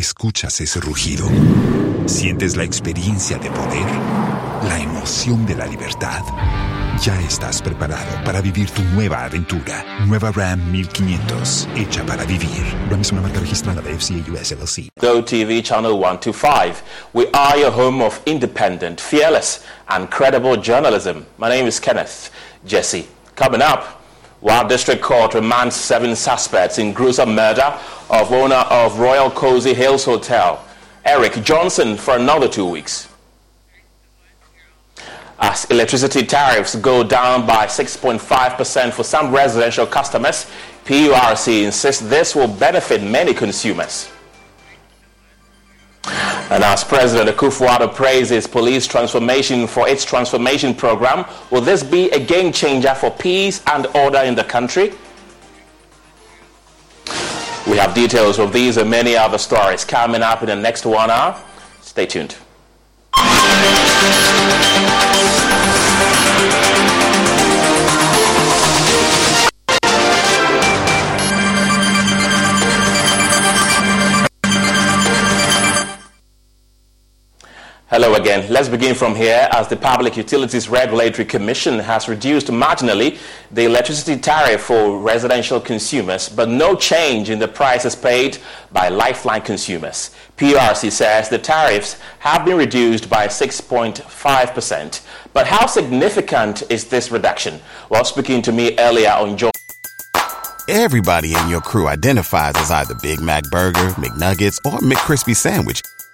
Escuchas ese rugido. Sientes la experiencia de poder, la emoción de la libertad. Ya estás preparado para vivir tu nueva aventura. Nueva Ram 1500, hecha para vivir. Ram es una marca registrada de FCA US LLC. Go TV Channel 125. We are your home of independent, fearless, and credible journalism. My name is Kenneth Jesse. Coming up, while District Court remands seven suspects in gruesome murder of owner of Royal Cozy Hills Hotel, Eric Johnson, for another two weeks. As electricity tariffs go down by 6.5% for some residential customers, PURC insists this will benefit many consumers. And as President Akufo-Addo praises police transformation for its transformation program, will this be a game changer for peace and order in the country? We have details of these and many other stories coming up in the next one hour. Stay tuned. Hello again. Let's begin from here as the Public Utilities Regulatory Commission has reduced marginally the electricity tariff for residential consumers, but no change in the prices paid by lifeline consumers. PRC says the tariffs have been reduced by 6.5%. But how significant is this reduction? Well, speaking to me earlier on Joe. Everybody in your crew identifies as either Big Mac Burger, McNuggets, or McCrispy Sandwich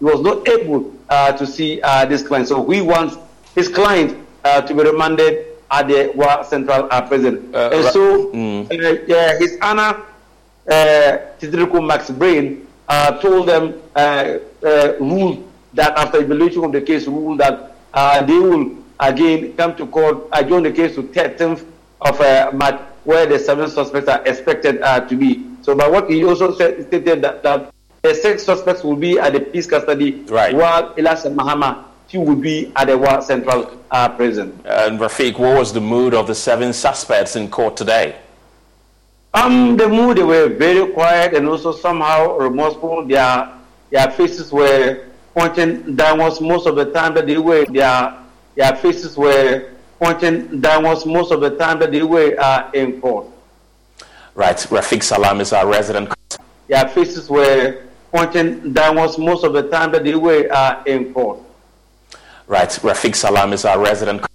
He was not able uh, to see uh, this client. So we want his client uh, to be remanded at the Wa Central uh, Prison. Uh, and so mm. uh, yeah, his Anna uh, Tidriku Max Brain uh, told them, uh, uh, ruled that after evaluation of the case, ruled that uh, they will again come to court, adjourn the case to 13th of uh, March, where the seven suspects are expected uh, to be. So, but what he also said, stated that, that the six suspects will be at the peace custody, Right. while Elias Mahama, he will be at the Wa Central uh, Prison. And Rafiq, what was the mood of the seven suspects in court today? Um, the mood they were very quiet and also somehow remorseful. Their their faces were pointing downwards most of the time that they were. Their their faces were pointing downwards most of the time that they were uh, in court. Right, Rafiq Salam is our resident. Their faces were pointing downwards most of the time that they were uh, in court. Right, Rafiq Salam is our resident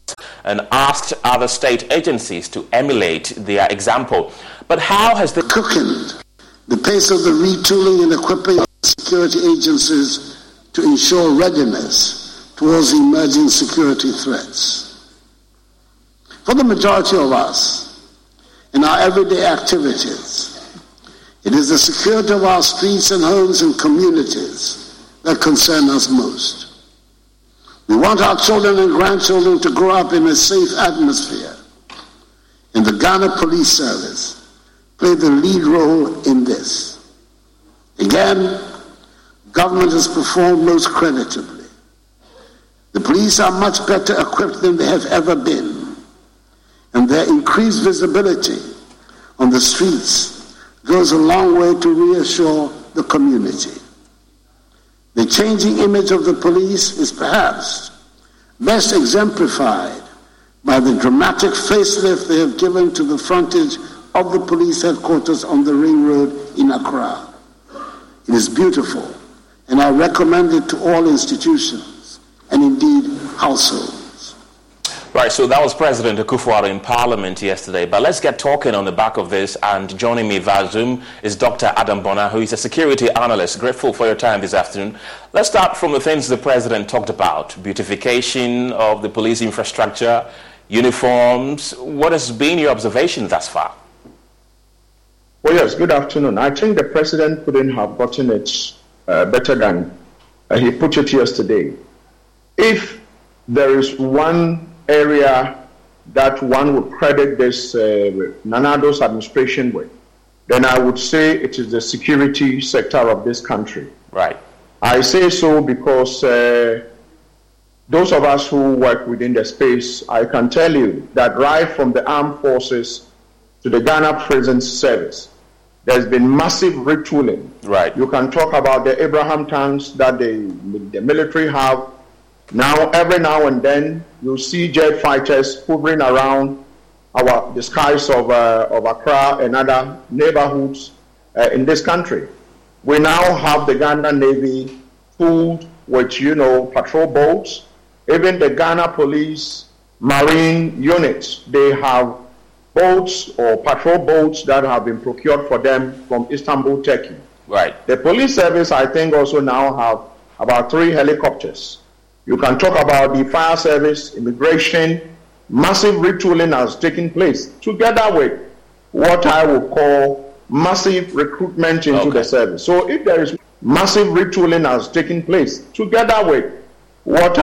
and asked other state agencies to emulate their example. But how has the quickened the pace of the retooling and equipping of security agencies to ensure readiness towards emerging security threats. For the majority of us, in our everyday activities, it is the security of our streets and homes and communities that concern us most. We want our children and grandchildren to grow up in a safe atmosphere. And the Ghana Police Service played the lead role in this. Again, government has performed most creditably. The police are much better equipped than they have ever been, and their increased visibility on the streets goes a long way to reassure the community. The changing image of the police is perhaps best exemplified by the dramatic facelift they have given to the frontage of the police headquarters on the Ring Road in Accra. It is beautiful, and I recommend it to all institutions and indeed households. Right, so that was President akufo in Parliament yesterday. But let's get talking on the back of this. And joining me via Zoom is Dr. Adam Bonaa, who is a security analyst. Grateful for your time this afternoon. Let's start from the things the President talked about beautification of the police infrastructure, uniforms. What has been your observation thus far? Well, yes, good afternoon. I think the President couldn't have gotten it uh, better than uh, he put it yesterday. If there is one area that one would credit this uh, Nana Addo's administration with, then I would say it is the security sector of this country. Right. I say so because uh, those of us who work within the space, I can tell you that right from the armed forces to the Ghana Prison Service, there's been massive retooling. Right. You can talk about the Abraham tanks that the, the military have now, every now and then, you see jet fighters hovering around our the skies of, uh, of Accra and other neighborhoods uh, in this country. We now have the Ghana Navy full with, you know, patrol boats. Even the Ghana Police Marine units, they have boats or patrol boats that have been procured for them from Istanbul, Turkey. Right. The police service, I think, also now have about three helicopters you can talk about the fire service, immigration, massive retooling has taken place together with what I would call massive recruitment into okay. the service. So if there is massive retooling has taken place together with what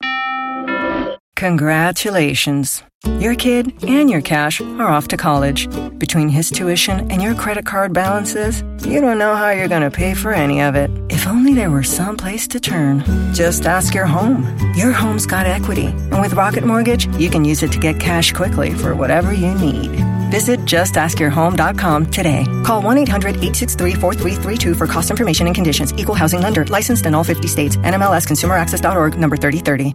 Congratulations. Your kid and your cash are off to college. Between his tuition and your credit card balances, you don't know how you're going to pay for any of it. If only there were some place to turn. Just ask your home. Your home's got equity, and with Rocket Mortgage, you can use it to get cash quickly for whatever you need. Visit justaskyourhome.com today. Call 1 800 863 4332 for cost information and conditions. Equal housing lender. Licensed in all 50 states. NMLS ConsumerAccess.org number 3030.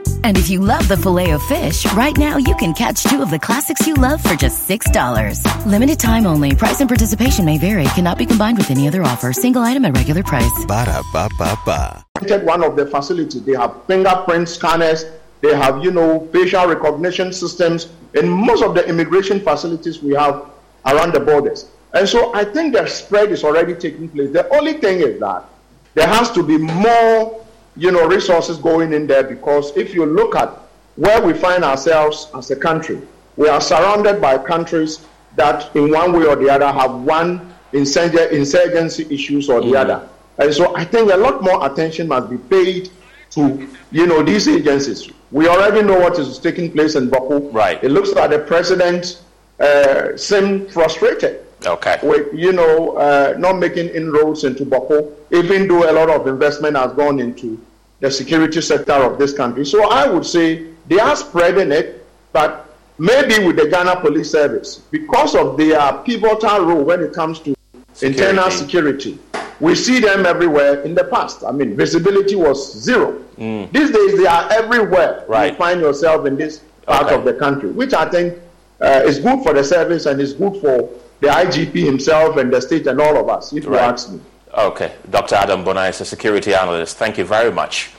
And if you love the filet of fish, right now you can catch two of the classics you love for just $6. Limited time only. Price and participation may vary. Cannot be combined with any other offer. Single item at regular price. Ba da ba ba ba. One of the facilities, they have fingerprint scanners, they have, you know, facial recognition systems in most of the immigration facilities we have around the borders. And so I think the spread is already taking place. The only thing is that there has to be more you know, resources going in there because if you look at where we find ourselves as a country, we are surrounded by countries that, in one way or the other, have one insurgency issues or the mm-hmm. other. And so I think a lot more attention must be paid to, you know, these agencies. We already know what is taking place in Bawku. Right. It looks like the president uh, seemed frustrated Okay. With, you know, uh, not making inroads into Bawku, even though a lot of investment has gone into the security sector of this country. So I would say they are spreading it, but maybe with the Ghana Police Service, because of their pivotal role when it comes to security. internal security, we see them everywhere in the past. I mean, visibility was zero. Mm. These days, they are everywhere. Right. You find yourself in this part okay. of the country, which I think uh, is good for the service and is good for the IGP himself and the state and all of us, if right. you ask me. Okay. Dr. Adam Bonaa is a security analyst. Thank you very much.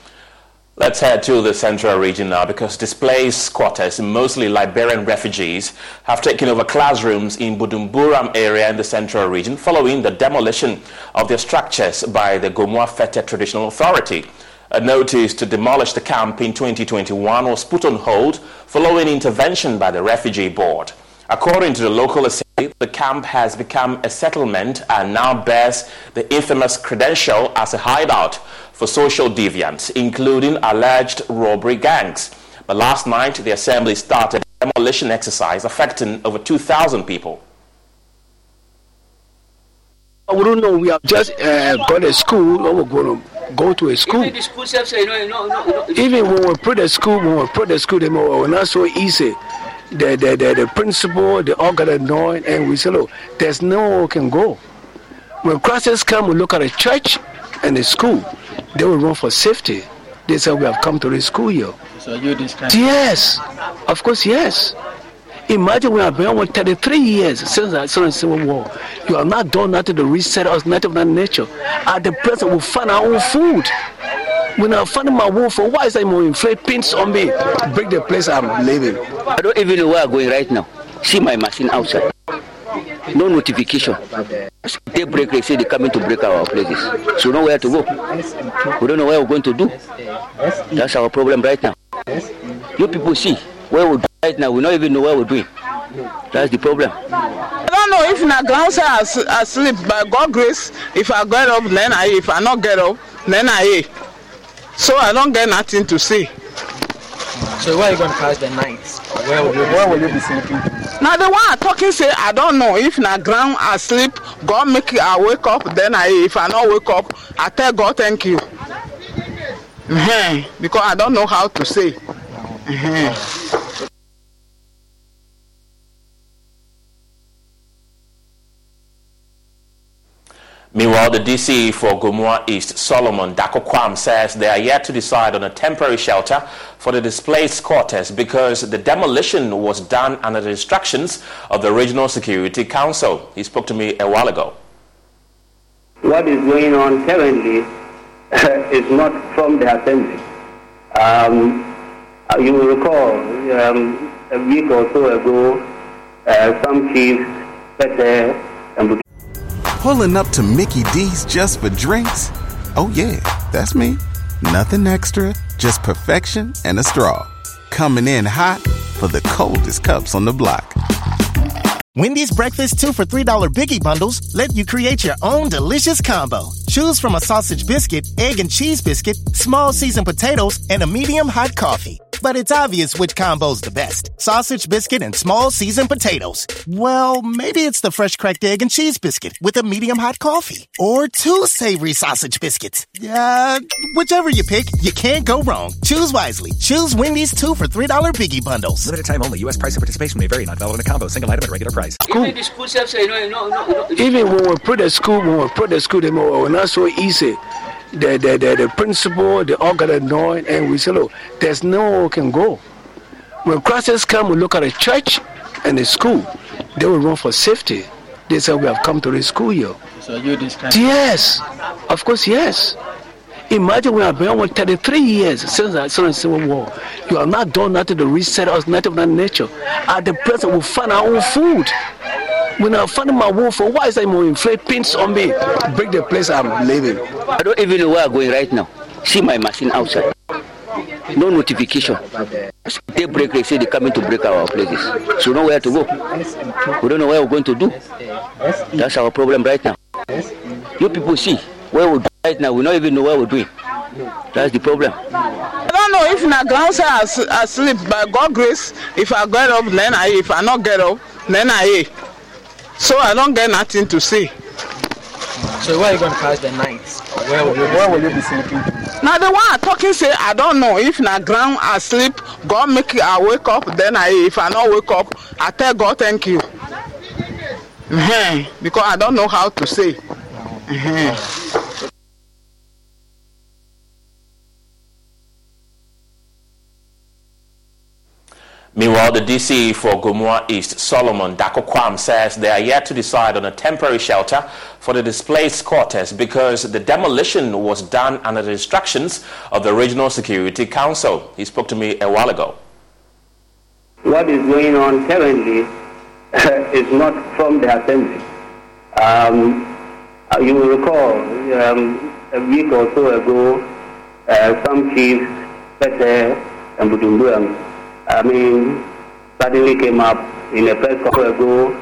Let's head to the central region now because displaced squatters, mostly Liberian refugees, have taken over classrooms in Buduburam area in the central region following the demolition of their structures by the Gomoa Fete Traditional Authority. A notice to demolish the camp in 2021 was put on hold following intervention by the Refugee Board. According to the local assembly, the camp has become a settlement and now bears the infamous credential as a hideout for social deviants, including alleged robbery gangs. But last night, the assembly started a demolition exercise affecting over 2,000 people. We don't know. We have just uh, got a school, or we're going to go to a school. Even the school self say no, no, no, no. Even when we put the school, when we put the school, they were not so easy. The, the, the, the principal, they all got annoyed, and we said, look, there's no one can go. When crisis come, we look at a church and a school. They will run for safety. They said, we have come to the school year. So you this kind Yes, of course, yes. Imagine we have been on 33 years since the since the Civil War. You have not done nothing to reset us, nothing of that nature. At the present, we find our own food. When I find my wolf, why is that more inflate pins on me? Break the place I'm living. I don't even know where I'm going right now. See my machine outside. No notification. They break, they say they're coming to break our places. So know where to go. We don't know where we're going to do. That's our problem right now. You people see where we're right now. We don't even know where we're doing. That's the problem. I don't know if na ground say I I sleep by God grace. If I get up, then I. If I not get up, then I. So I don't get nothing to say. So where are you going to pass the night? Where will you, where will you be sleeping? Now the one I talking say I don't know if na ground I sleep. God make I wake up, then I. If I not wake up, I tell God thank you. uh Because I don't know how to say. uh Meanwhile, the DC for Gomoa East, Solomon Darko-Quarm, says they are yet to decide on a temporary shelter for the displaced squatters because the demolition was done under the instructions of the Regional Security Council. He spoke to me a while ago. what is going on currently is not from the assembly. Um, uh, you will recall um, a week or so ago, uh, some chiefs, Pete and Pulling up to Mickey D's just for drinks? Oh, yeah, that's me. Nothing extra, just perfection and a straw. Coming in hot for the coldest cups on the block. Wendy's breakfast 2 for $3 biggie bundles let you create your own delicious combo. Choose from a sausage biscuit, egg and cheese biscuit, small seasoned potatoes, and a medium hot coffee. But it's obvious which combo's the best. Sausage biscuit and small seasoned potatoes. Well, maybe it's the fresh cracked egg and cheese biscuit with a medium hot coffee. Or two savory sausage biscuits. Yeah, whichever you pick, you can't go wrong. Choose wisely. Choose Wendy's 2 for $3 biggie bundles. Limited time only. U.S. price and participation may vary. Not valid in a combo. Single item at regular price. No. Even when we put the school, when we put the school, they were not so easy. The, the, the, the principal, they all got annoyed, and we said, look, there's no one can go. When crisis come, we look at a church and a school. They will run for safety. They said, we have come to the school year. So you this Yes, of course, yes. Imagine we have been on 33 years since the, Civil War. You have not done nothing to reset us, nothing of that nature. At the present, we find our own food. When I find my wolf, why is that more inflate pins on me? Break the place I'm living. I don't even know where I'm going right now. See my machine outside. No notification. They break, they say they're coming to break our places. So know where to go. We don't know where we're going to do. That's our problem right now. You people see where we're right now. We don't even know where we're doing. That's the problem. I don't know if na ground say I, s- I sleep by God grace. If I get up, then I. If I not get up, then I. So I don't get nothing to say. So where are you going to pass the night? Where will you, where will you be sleeping? Now the one I talking say I don't know if na ground I sleep. God make I wake up, then I. If I not wake up, I tell God thank you. uh Because I don't know how to say. uh Meanwhile, the DC for Gomoa East, Solomon Darko-Quarm, says they are yet to decide on a temporary shelter for the displaced squatters because the demolition was done under the instructions of the Regional Security Council. He spoke to me a while ago. What is going on currently is not from the assembly. Um, you will recall um, a week or so ago, uh, some chiefs, Pete and Buduburam, I mean, suddenly came up in a press conference ago,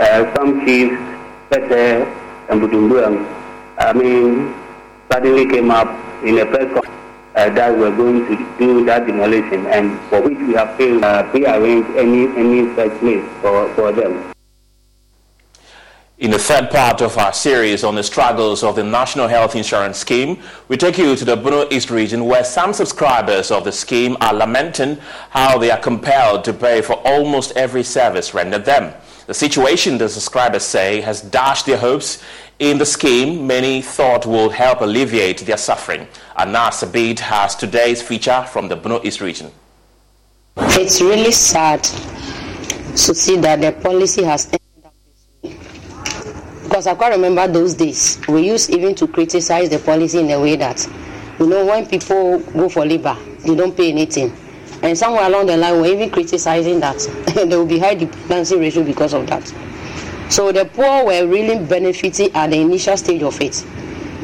uh, some chiefs, Pete and Budumbuam, I mean, suddenly came up in a press conference uh, that we're going to do that demolition and for which we have failed uh, pre-arrange any, any such place for, for them. In the third part of our series on the struggles of the National Health Insurance Scheme, we take you to the Bono East region where some subscribers of the scheme are lamenting how they are compelled to pay for almost every service rendered them. The situation, the subscribers say, has dashed their hopes in the scheme many thought would help alleviate their suffering. Anas Abid has today's feature from the Bono East region. It's really sad to see that the policy has because I can't remember those days. We used even to criticize the policy in a way that, you know, when people go for labor, they don't pay anything. And somewhere along the line, we're even criticizing that there will be high dependency ratio because of that. So the poor were really benefiting at the initial stage of it.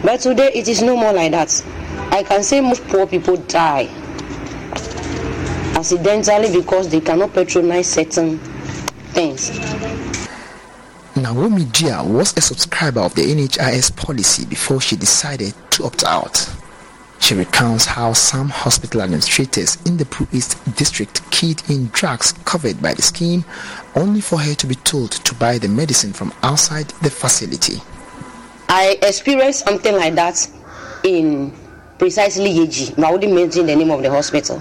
But today, it is no more like that. I can say most poor people die accidentally because they cannot patronize certain things. Naomi Dia was a subscriber of the NHIS policy before she decided to opt out. She recounts how some hospital administrators in the Pru East district keyed in drugs covered by the scheme only for her to be told to buy the medicine from outside the facility. I experienced something like that in precisely Yeji, I wouldn't mention the name of the hospital.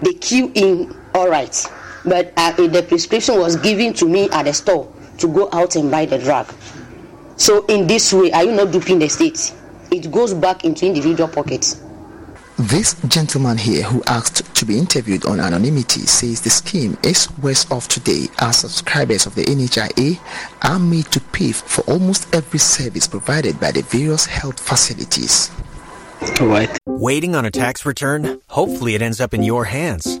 They queue in all right, but uh, the prescription was given to me at the store to go out and buy the drug. So in this way, are you not duping the state? It goes back into individual pockets. This gentleman here who asked to be interviewed on anonymity says the scheme is worse off today as subscribers of the NHIA are made to pay for almost every service provided by the various health facilities. What? Waiting on a tax return? Hopefully it ends up in your hands.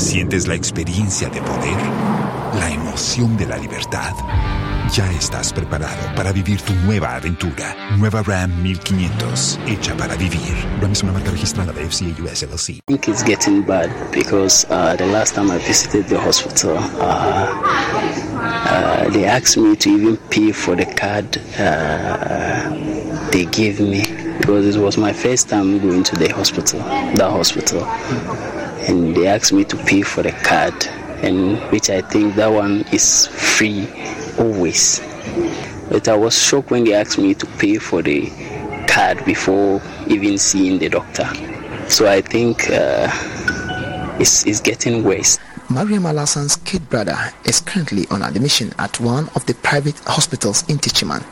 Sientes la experiencia de poder, la emoción de la libertad. Ya estás preparado para vivir tu nueva aventura. Nueva Ram 1500, hecha para vivir. Ram es una marca registrada de FCA US LLC. I think it's getting bad because uh, the last time I visited the hospital, uh, uh, they asked me to even pay for the card they gave me because it was my first time going to the hospital, that hospital and they asked me to pay for the card and which I think that one is free always. But I was shocked when they asked me to pay for the card before even seeing the doctor. So I think uh, it's, it's getting worse. Mariam Alassan's kid brother is currently on admission at one of the private hospitals in Techiman.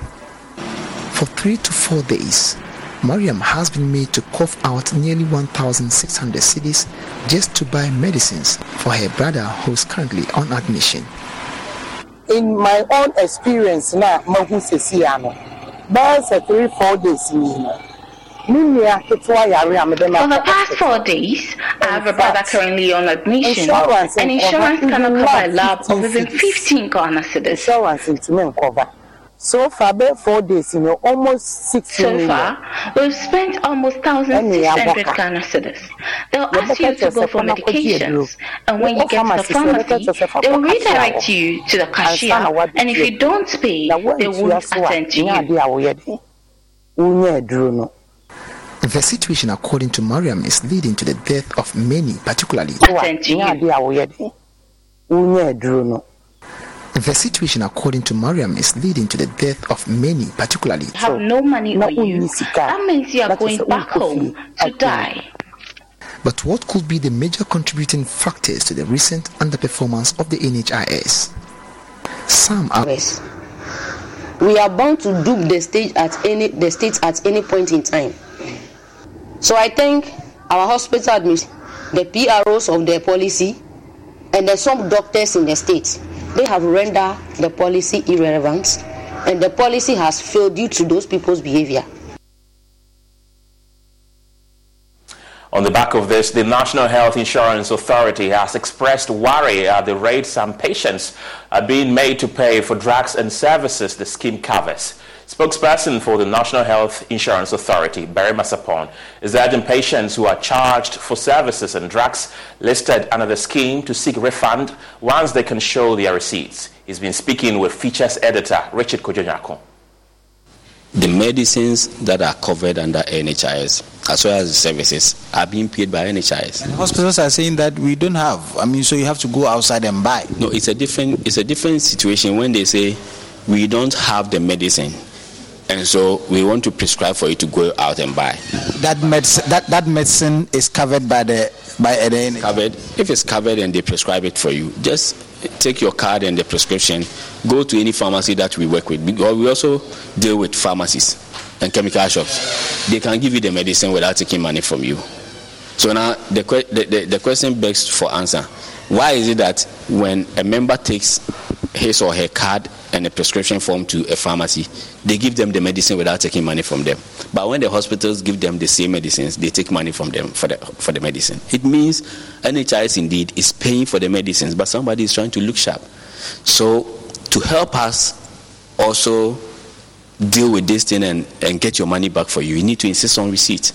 For three to four days, Mariam has been made to cough out nearly 1,600 cedis just to buy medicines for her brother who is currently on admission. In my own experience, na mahu sesi ano, bɛyɛ sɛ three four days ni no, For the past four days, I have a brother currently on admission, Insurance and insurance cover cannot cover a lab lab of fifteen even 15 Ghana cedis. Insurance ntumi nkɔva. So far bɛɛ four days you know almost six So million. far, we've spent almost 1,600 Ghana cedis. They'll ask you to go for medications, and when you get to the pharmacy, they will redirect you to the cashier, and if you don't pay, they won't attend to you. Wonyɛ aduro no. The situation, according to Mariam, is leading to the death of many, particularly. Nyɛ adeɛ a woyɛ de. Wonyɛ aduro no. The situation, according to Mariam, is leading to the death of many, particularly. have no money on you. That means you are going back home to die. But what could be the major contributing factors to the recent underperformance of the NHIS? Some are. we are bound to dupe the state at any the state at any point in time. So I think our hospital admins, the PROs of the policy, and then some doctors in the state, they have rendered the policy irrelevant, and the policy has failed due to those people's behavior. On the back of this, the National Health Insurance Authority has expressed worry at the rates some patients are being made to pay for drugs and services the scheme covers. Spokesperson for the National Health Insurance Authority, Barry Masapon, is urging patients who are charged for services and drugs listed under the scheme to seek refund once they can show their receipts. He's been speaking with Features Editor Richard Kojonyako. the medicines that are covered under NHIS, as well as the services, are being paid by NHIS. And hospitals are saying that we don't have. I mean, so you have to go outside and buy. No, it's a different. It's a different situation when they say we don't have the medicine, and so we want to prescribe for you to go out and buy. That medicine, that, that medicine is covered by the by the Covered. If it's covered and they prescribe it for you, just take your card and the prescription. Go to any pharmacy that we work with. Because we also deal with pharmacies and chemical shops. They can give you the medicine without taking money from you. So now the, the, the, the question begs for answer. Why is it that when a member takes his or her card and a prescription form to a pharmacy, they give them the medicine without taking money from them? But when the hospitals give them the same medicines, they take money from them for the, for the medicine. It means NHIS indeed is paying for the medicines, but somebody is trying to look sharp. So to help us also deal with this thing and, and get your money back for you, you need to insist on receipt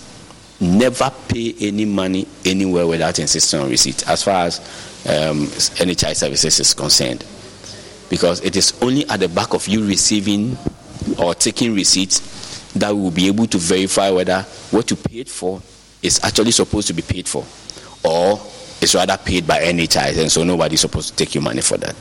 never pay any money anywhere without insisting on receipt as far as um, NHI services is concerned. Because it is only at the back of you receiving or taking receipt that we will be able to verify whether what you paid for is actually supposed to be paid for or is rather paid by any NHI and so nobody is supposed to take your money for that.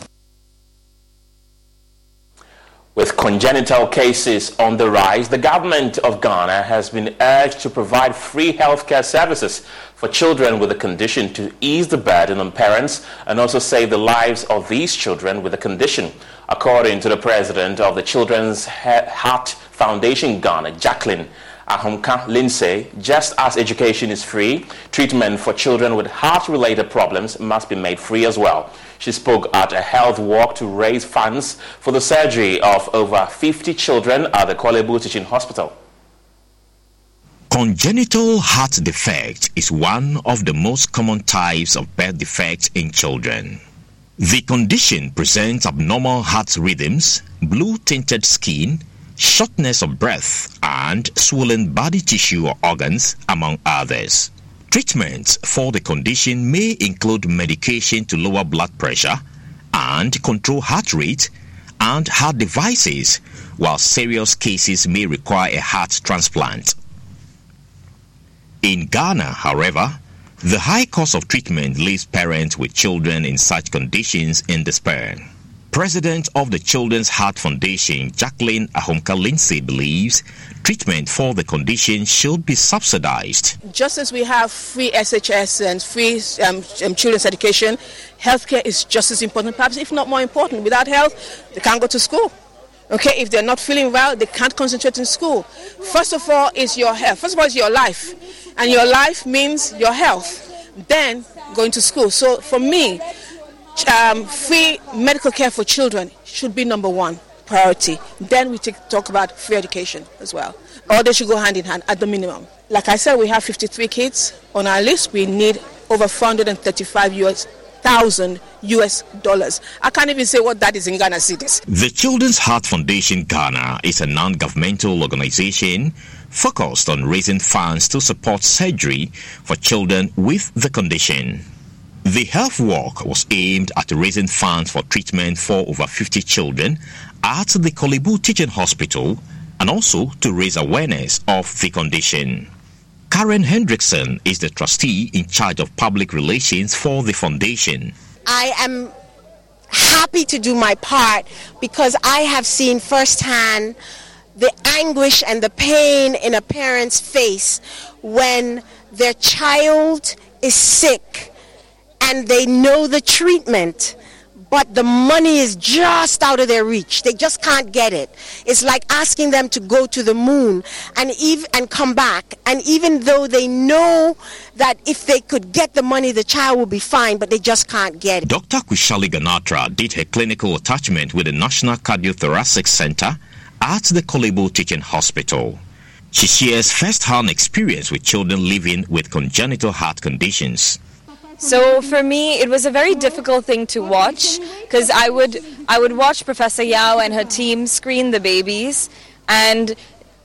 With congenital cases on the rise, the government of Ghana has been urged to provide free healthcare services for children with the condition to ease the burden on parents and also save the lives of these children with the condition. According to the president of the Children's Heart Foundation Ghana, Jacqueline Ahomka Lindsay, just as education is free, treatment for children with heart-related problems must be made free as well. She spoke at a health walk to raise funds for the surgery of over 50 children at the Korle Bu Teaching Hospital. Congenital heart defect is one of the most common types of birth defects in children. The condition presents abnormal heart rhythms, blue tinted skin, shortness of breath, and swollen body tissue or organs, among others. Treatments for the condition may include medication to lower blood pressure and control heart rate and heart devices, while serious cases may require a heart transplant. In Ghana, however, the high cost of treatment leaves parents with children in such conditions in despair. President of the Children's Heart Foundation, Jacqueline Ahomka Lindsay, believes treatment for the condition should be subsidized. Just as we have free SHS and free um, um, children's education, healthcare is just as important, perhaps if not more important. Without health, they can't go to school. Okay, if they're not feeling well, they can't concentrate in school. First of all, is your health. First of all, is your life, and your life means your health. Then going to school. So for me, um, free medical care for children should be number one. priority. Then we take, talk about free education as well. Or they should go hand in hand at the minimum. Like I said, we have 53 kids on our list. We need over 435 US thousand US dollars. I can't even say what that is in Ghana cedis. The Children's Heart Foundation Ghana is a non-governmental organization focused on raising funds to support surgery for children with the condition. The health walk was aimed at raising funds for treatment for over 50 children at the Korle Bu Teaching Hospital and also to raise awareness of the condition. Karen Hendrickson is the trustee in charge of public relations for the foundation. I am happy to do my part because I have seen firsthand the anguish and the pain in a parent's face when their child is sick and they know the treatment but the money is just out of their reach. They just can't get it. It's like asking them to go to the moon and and come back. And even though they know that if they could get the money, the child will be fine, but they just can't get it. Dr. Kushali Ganatra did her clinical attachment with the National Cardiothoracic Center at the Korle Bu Teaching Hospital. She shares first-hand experience with children living with congenital heart conditions. So for me, it was a very difficult thing to watch because I would I would watch Professor Yao and her team screen the babies, and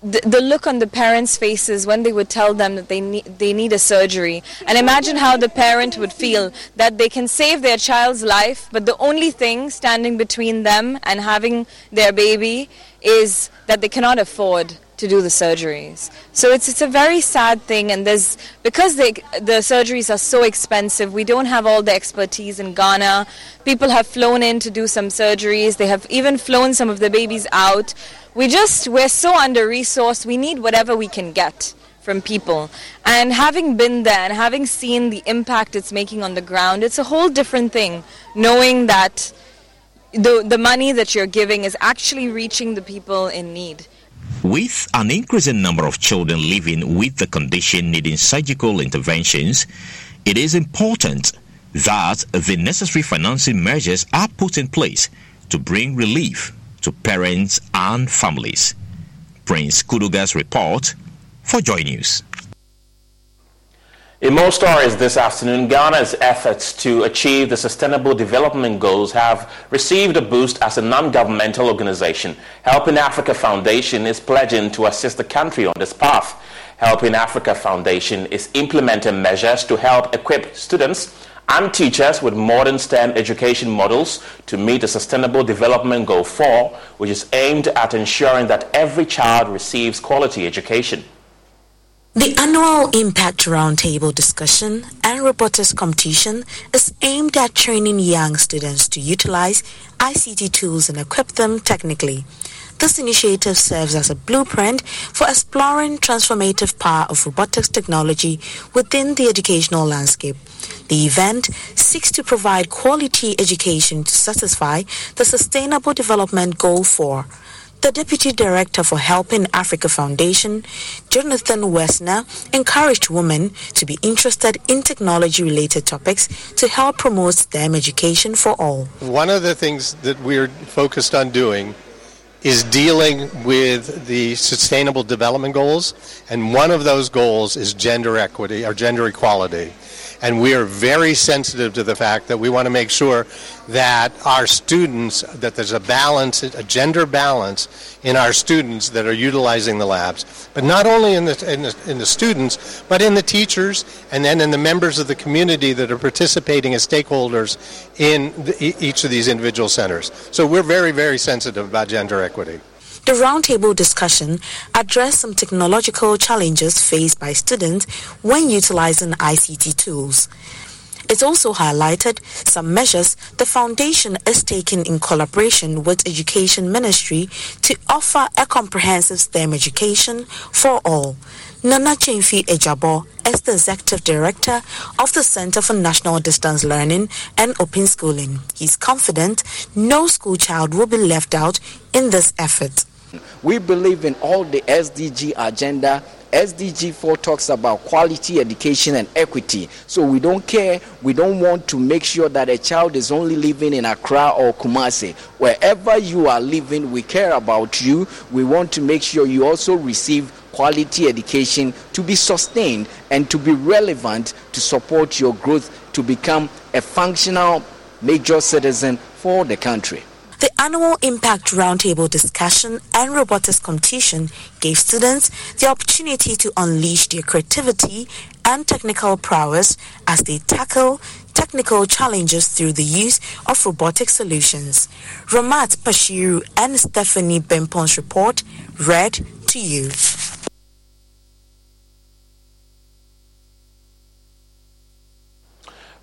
the, the look on the parents' faces when they would tell them that they need they need a surgery, and imagine how the parent would feel that they can save their child's life, but the only thing standing between them and having their baby is that they cannot afford to do the surgeries. So it's it's a very sad thing, and there's because they, the surgeries are so expensive. We don't have all the expertise in Ghana. People have flown in to do some surgeries. They have even flown some of the babies out. We just we're so under resourced. We need whatever we can get from people. And having been there and having seen the impact it's making on the ground, it's a whole different thing. Knowing that the the money that you're giving is actually reaching the people in need. With an increasing number of children living with the condition needing surgical interventions, it is important that the necessary financing measures are put in place to bring relief to parents and families. Prince Kuduga's report for Joy News. In more stories this afternoon, Ghana's efforts to achieve the Sustainable Development Goals have received a boost as a non-governmental organization. Helping Africa Foundation is pledging to assist the country on this path. Helping Africa Foundation is implementing measures to help equip students and teachers with modern STEM education models to meet the Sustainable Development Goal 4, which is aimed at ensuring that every child receives quality education. The annual Impact Roundtable discussion and robotics competition is aimed at training young students to utilize ICT tools and equip them technically. This initiative serves as a blueprint for exploring transformative power of robotics technology within the educational landscape. The event seeks to provide quality education to satisfy the Sustainable Development Goal 4 the Deputy Director for Helping Africa Foundation, Jonathan Wessner, encouraged women to be interested in technology related topics to help promote STEM education for all. One of the things that we're focused on doing is dealing with the sustainable development goals and one of those goals is gender equity or gender equality and we are very sensitive to the fact that we want to make sure that our students, that there's a balance, a gender balance in our students that are utilizing the labs, but not only in the, in the, in the students, but in the teachers and then in the members of the community that are participating as stakeholders in the, each of these individual centers. So we're very, very sensitive about gender equity. The roundtable discussion addressed some technological challenges faced by students when utilizing ICT tools. It also highlighted some measures the foundation is taking in collaboration with Education Ministry to offer a comprehensive STEM education for all. Nana Chimfi Ejabo is the Executive Director of the Center for National Distance Learning and Open Schooling. He's confident no school child will be left out in this effort. We believe in all the SDG agenda SDG 4 talks about quality education and equity. So we don't care, we don't want to make sure that a child is only living in Accra or Kumasi. Wherever you are living, we care about you. We want to make sure you also receive quality education to be sustained and to be relevant to support your growth to become a functional major citizen for the country. The annual Impact Roundtable discussion and robotics competition gave students the opportunity to unleash their creativity and technical prowess as they tackle technical challenges through the use of robotic solutions. Ramat Pashiru and Stephanie Bempon's report read to you.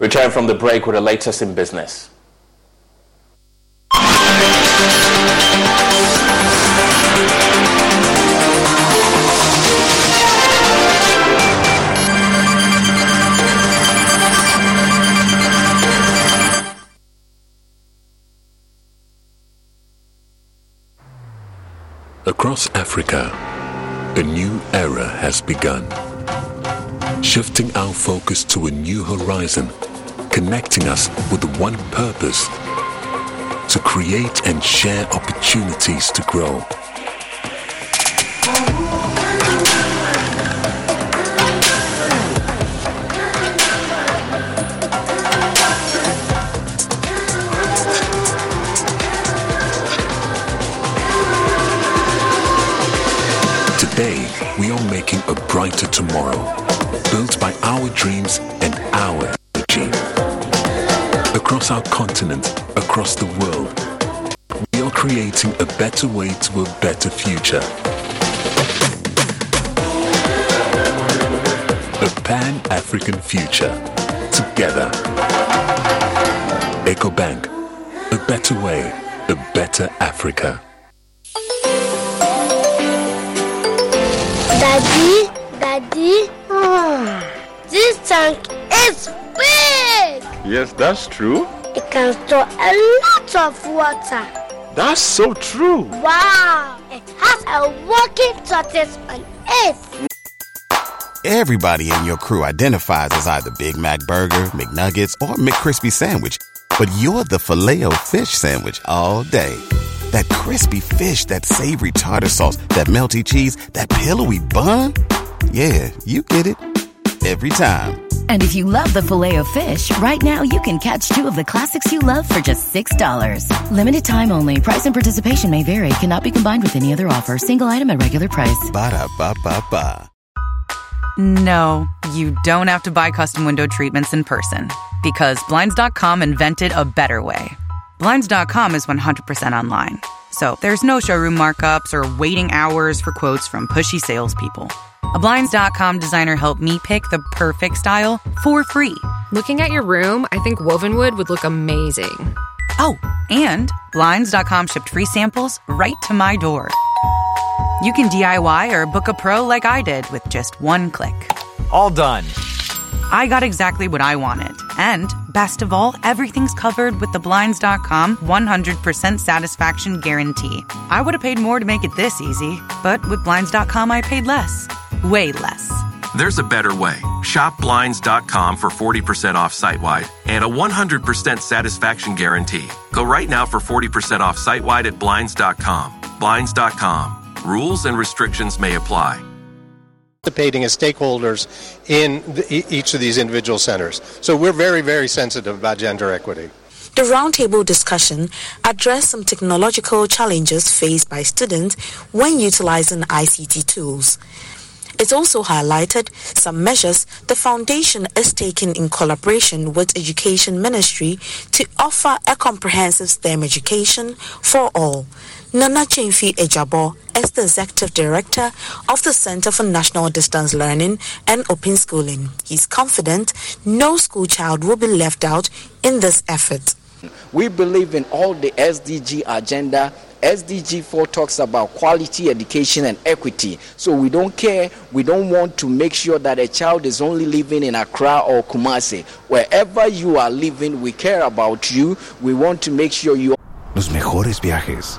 Return from the break with the latest in business. Across Africa, a new era has begun. Shifting our focus to a new horizon, connecting us with one purpose to create and share opportunities to grow. We are making a brighter tomorrow, built by our dreams and our energy. Across our continent, across the world, we are creating a better way to a better future. A Pan African future. Together. EcoBank. A better way, a better Africa. Daddy, Daddy, ah, this tank is big. Yes, that's true. It can store a lot of water. That's so true. Wow, it has a working tortoise on it. Everybody in your crew identifies as either Big Mac Burger, McNuggets, or McCrispy Sandwich. But you're the Filet-O-Fish Sandwich all day. That crispy fish, that savory tartar sauce, that melty cheese, that pillowy bun. Yeah, you get it. Every time. And if you love the filet of fish, right now you can catch two of the classics you love for just $6. Limited time only. Price and participation may vary. Cannot be combined with any other offer. Single item at regular price. Ba da ba ba ba. No, you don't have to buy custom window treatments in person because Blinds.com invented a better way. Blinds.com is 100% online, so there's no showroom markups or waiting hours for quotes from pushy salespeople. A Blinds.com designer helped me pick the perfect style for free. Looking at your room, I think Wovenwood would look amazing. Oh, and Blinds.com shipped free samples right to my door. You can DIY or book a pro like I did with just one click. All done. I got exactly what I wanted. And best of all, everything's covered with the Blinds.com 100% satisfaction guarantee. I would have paid more to make it this easy, but with Blinds.com, I paid less. Way less. There's a better way. Shop Blinds.com for 40% off site wide and a 100% satisfaction guarantee. Go right now for 40% off site wide at Blinds.com. Blinds.com. Rules and restrictions may apply participating as stakeholders in the, each of these individual centers. So we're very, very sensitive about gender equity. The roundtable discussion addressed some technological challenges faced by students when utilizing ICT tools. It also highlighted some measures the foundation is taking in collaboration with Education Ministry to offer a comprehensive STEM education for all. Nana Chenfi Ejabo is the Executive Director of the Center for National Distance Learning and Open Schooling. He's confident no school child will be left out in this effort. We believe in all the SDG agenda. SDG 4 talks about quality education and equity. So we don't care, we don't want to make sure that a child is only living in Accra or Kumasi. Wherever you are living, we care about you. We want to make sure you Los mejores viajes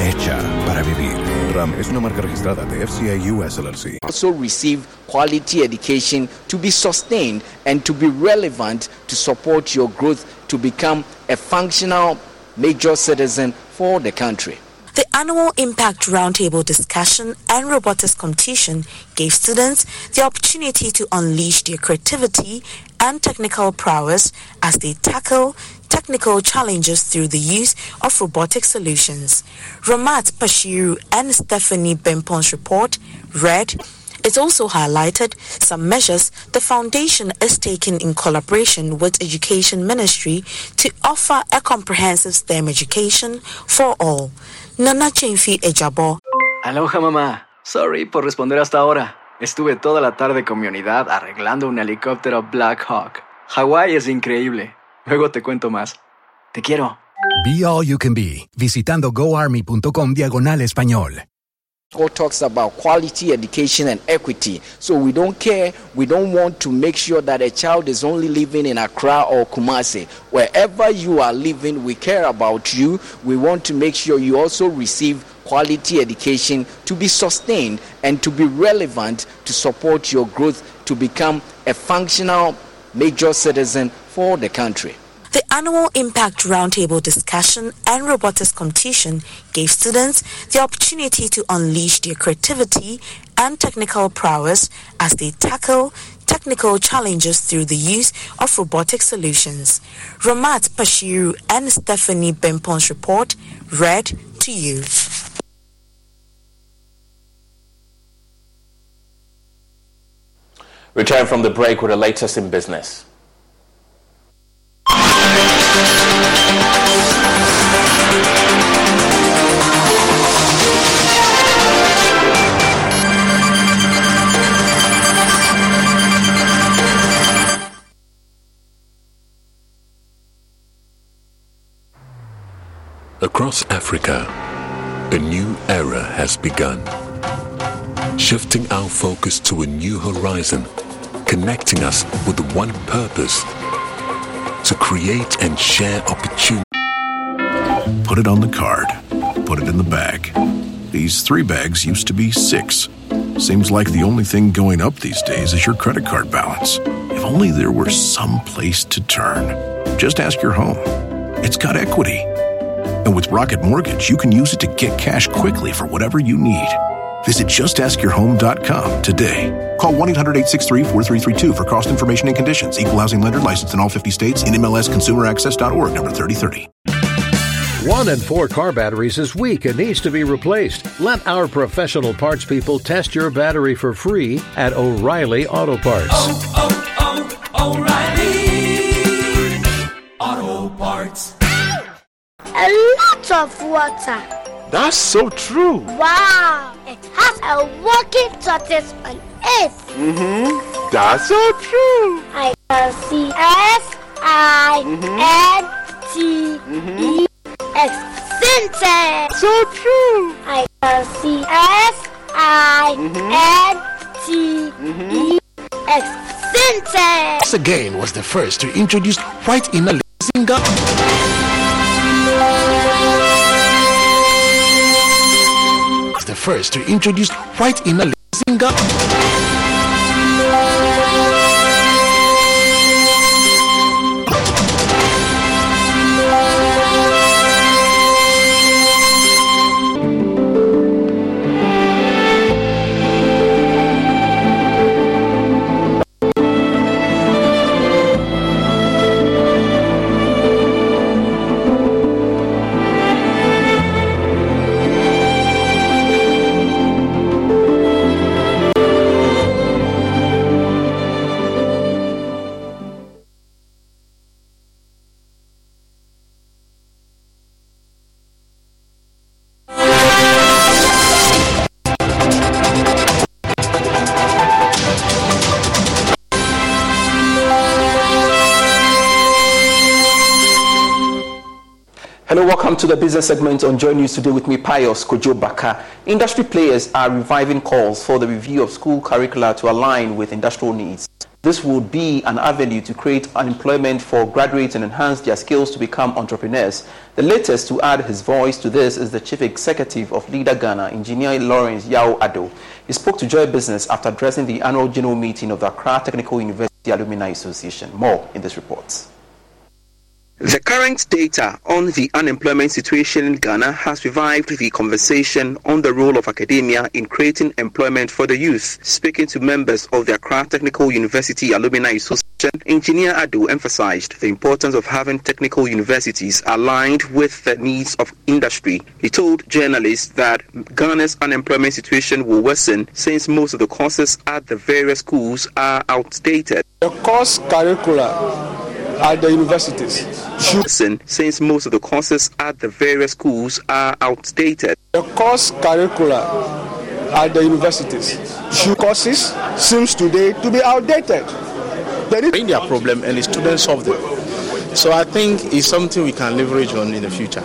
Hecha para vivir. RAM es una marca registrada de FCA US LLC. Also receive quality education to be sustained and to be relevant to support your growth to become a functional major citizen for the country. The annual Impact Roundtable discussion and robotics competition gave students the opportunity to unleash their creativity and technical prowess as they tackle technical challenges through the use of robotic solutions. Ramat Pashiru and Stephanie Bempong's report read it also highlighted some measures the foundation is taking in collaboration with Education Ministry to offer a comprehensive STEM education for all. Nana Chenfi Ejabo. Aloha mamá. Sorry por responder hasta ahora. Estuve toda la tarde con mi unidad arreglando un helicóptero Black Hawk. Hawái es increíble. Luego te cuento más. Te quiero. Be All You Can Be, visitando goarmy.com diagonal español. God talks about quality education and equity. So we don't care. We don't want to make sure that a child is only living in Accra or Kumasi. Wherever you are living, we care about you. We want to make sure you also receive quality education to be sustained and to be relevant to support your growth to become a functional major citizen for the country. The annual Impact Roundtable discussion and robotics competition gave students the opportunity to unleash their creativity and technical prowess as they tackle technical challenges through the use of robotic solutions. Ramat Pashiru and Stephanie Bempong's report read to you. Return from the break with the latest in business. Across Africa, a new era has begun. Shifting our focus to a new horizon, connecting us with one purpose to create and share opportunity. Put it on the card. Put it in the bag. These three bags used to be six. Seems like the only thing going up these days is your credit card balance. If only there were some place to turn. Just ask your home. It's got equity. And with Rocket Mortgage, you can use it to get cash quickly for whatever you need. Visit justaskyourhome.com today. Call 1 800 863 4332 for cost information and conditions. Equal housing lender licensed in all 50 states in MLSConsumerAccess.org, number 3030. One in four car batteries is weak and needs to be replaced. Let our professional parts people test your battery for free at O'Reilly Auto Parts. Oh, oh, oh, O'Reilly Auto Parts. A lot of water. That's so true. Wow! It has a working tortoise on it. Mm-hmm. That's so true. I can see S I N T E X Sintex. So true. I can see S I N T E X Sintex. Once again was the first to introduce white inner lacing the first to introduce white inner lacing Hello, welcome to the business segment on Joy News today with me, Pius Kojo. Industry players are reviving calls for the review of school curricula to align with industrial needs. This would be an avenue to create employment for graduates and enhance their skills to become entrepreneurs. The latest to add his voice to this is the chief executive of Leader Ghana, Engineer Lawrence Yao Addo. He spoke to Joy Business after addressing the annual general meeting of the Accra Technical University Alumni Association. More in this report. The current data on the unemployment situation in Ghana has revived the conversation on the role of academia in creating employment for the youth. Speaking to members of the Accra Technical University Alumni Association, Engineer Addo emphasized the importance of having technical universities aligned with the needs of industry. He told journalists that Ghana's unemployment situation will worsen since most of the courses at the various schools are outdated. The course curricula at the universities. Listen, since most of the courses at the various schools are outdated. The course curricula at the universities, the courses seems today to be outdated. There is India problem and the students solve them. So I think it's something we can leverage on in the future.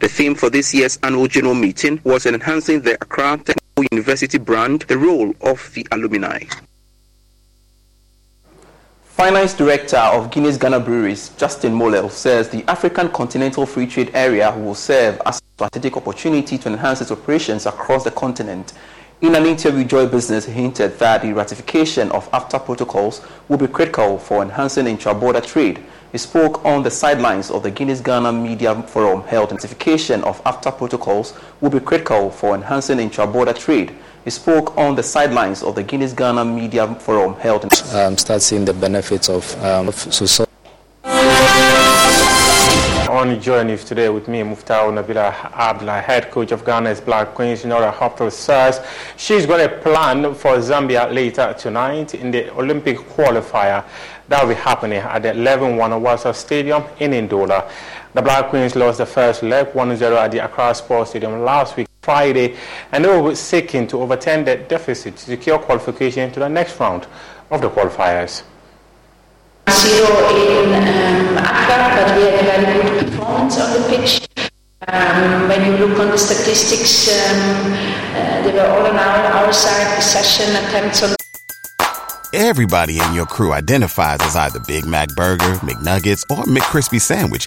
The theme for this year's annual general meeting was enhancing the Accra Technical University brand, the role of the alumni. Finance Director of Guinness Ghana Breweries, Justin Molel, says the African Continental Free Trade Area will serve as a strategic opportunity to enhance its operations across the continent. In an interview, Joy Business hinted that the ratification of AFTA protocols will be critical for enhancing intra-border trade. He spoke on the sidelines of the Guinness Ghana Media Forum held. Ratification of AFTA protocols will be critical for enhancing intra-border trade. He spoke on the sidelines of the Guinness Ghana Media Forum held in. Um, start seeing the benefits of, um, of so, on Joy News today with me, Muftau Nabila Abla, head coach of Ghana's Black Queens, Nora Häuptle says she's got a plan for Zambia later tonight in the Olympic qualifier that will be happening at the Levy Mwanawasa Stadium in Ndola. The Black Queens lost the first leg 1-0 at the Accra Sports Stadium last week Friday, and they be seeking to overturn the deficit to secure qualification to the next round of the qualifiers. Zero in um, Accra, but we had a very good performance on the pitch. Um, when you look on the statistics, um, uh, they were all on our, our side, possession attempts on Everybody in your crew identifies as either Big Mac Burger, McNuggets, or McCrispy Sandwich,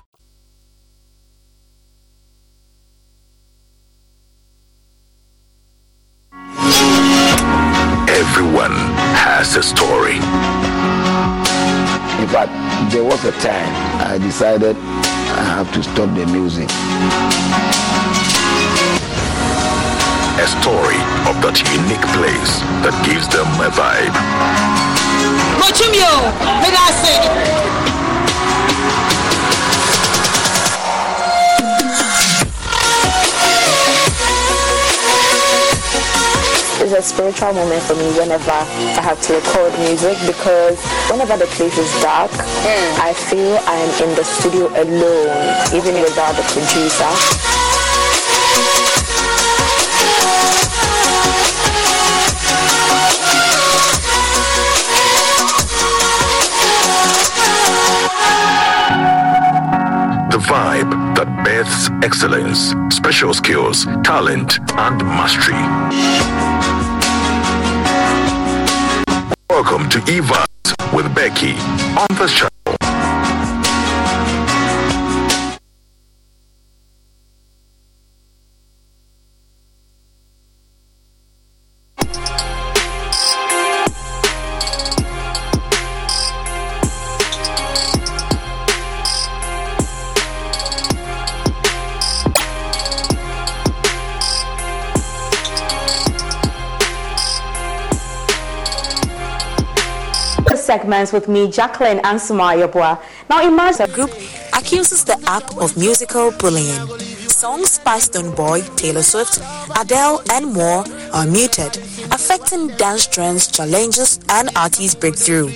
Everyone has a story. In fact, there was a time I decided I have to stop the music. A story of that unique place that gives them a vibe. Mochimio, It's a spiritual moment for me whenever I have to record music because whenever the place is dark, hmm. I feel I'm in the studio alone, even without the producer. The vibe that births excellence, special skills, talent, and mastery. Welcome to Evas with Becky on the channel. Segments with me, Jacqueline and Sumaya Yabua. Now, imagine a group accuses the app of musical bullying. Songs by Stonebwoy, Taylor Swift, Adele, and more are muted, affecting dance trends, challenges, and artists' breakthrough.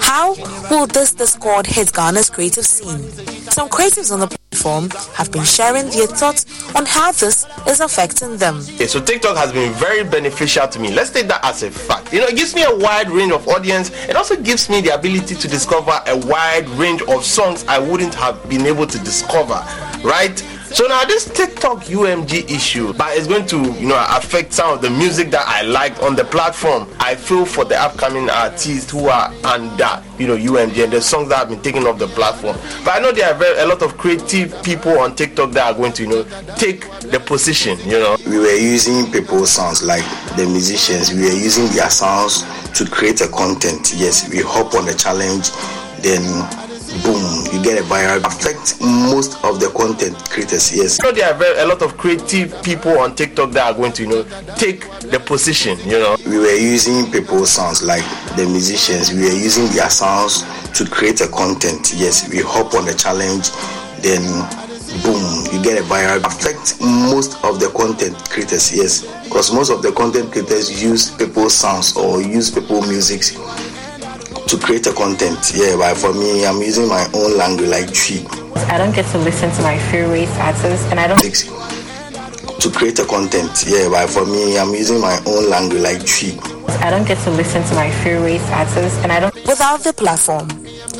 How will this discord hit Ghana's creative scene? Some creatives on the platform have been sharing their thoughts on how this is affecting them. So TikTok has been very beneficial to me. Let's take that as a fact. You know, it gives me a wide range of audience. It also gives me the ability to discover a wide range of songs I wouldn't have been able to discover, right? So now this TikTok UMG issue, but it's going to you know affect some of the music that I liked on the platform. I feel for the upcoming artists who are under you know UMG and the songs that have been taken off the platform. But I know there are very, a lot of creative people on TikTok that are going to you know take the position. You know, we were using people's sounds like the musicians. We were using their sounds to create a content. Yes, we hop on the challenge, then boom, you get a viral affect most of the content creators. Yes. So there are very, a lot of creative people on TikTok that are going to, you know, take the position. You know, we were using people's sounds like the musicians. We were using their sounds to create a content. Yes, we hop on the challenge, then boom, you get a viral affect most of the content creators. Yes, because most of the content creators use people's sounds or use people music to create a content. Yeah, but for me, I'm using my own language like tree. I don't get to listen to my favorite artists, and I don't. To create a content. Yeah, but for me, I'm using my own language like tree. I don't get to listen to my favorite artists, and I don't. Without the platform,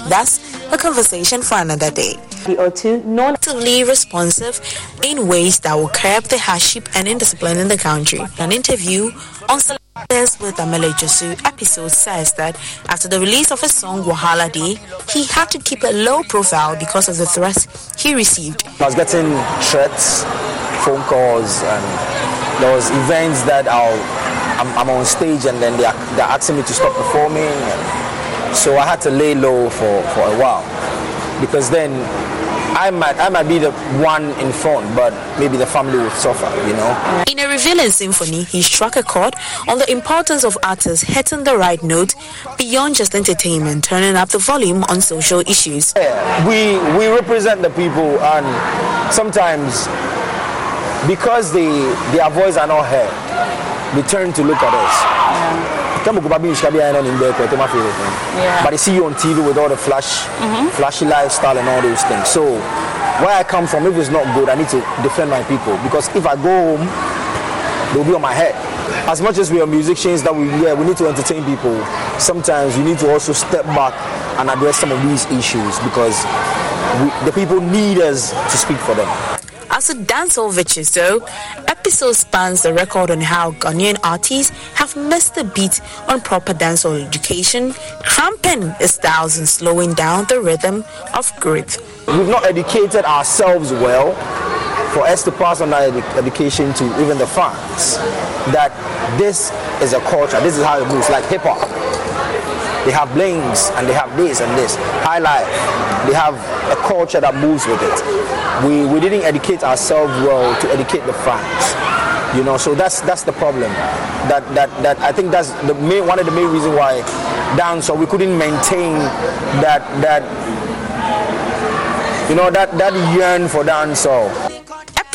that's a conversation for another day. Or two, non-actively responsive in ways that will curb the hardship and indiscipline in the country. An interview on Celebs with Amele Josu episode says that after the release of his song Wahala Day, he had to keep a low profile because of the threats he received. I was getting threats, phone calls, and there was events that I'll, I'm, I'm on stage and then they are, they're asking me to stop performing. And so I had to lay low for, for a while because then I might I might be the one in front, but maybe the family would suffer, you know. In a revealing symphony, he struck a chord on the importance of artists hitting the right note beyond just entertainment, turning up the volume on social issues. Yeah, we we represent the people, and sometimes because they their voice are not heard, they turn to look at us. Yeah. Yeah. But they see you on TV with all the flash, Mhm. flashy lifestyle and all those things. So where I come from, if it's not good, I need to defend my people because if I go home, they'll be on my head. As much as we are musicians that we yeah, we need to entertain people. Sometimes we need to also step back and address some of these issues because we, the people need us to speak for them. A dancehall virtuoso, episode spans the record on how Ghanaian artists have missed the beat on proper dancehall education, cramping the styles and slowing down the rhythm of growth. We've not educated ourselves well for us to pass on that edu- education to even the fans that this is a culture, this is how it moves, like hip hop. They have blings and they have this and this. High life, they have a culture that moves with it. We, we didn't educate ourselves well to educate the fans. You know, so that's that's the problem. That that that I think that's the main one of the main reasons why dance so we couldn't maintain that that you know that that yearn for dancehall.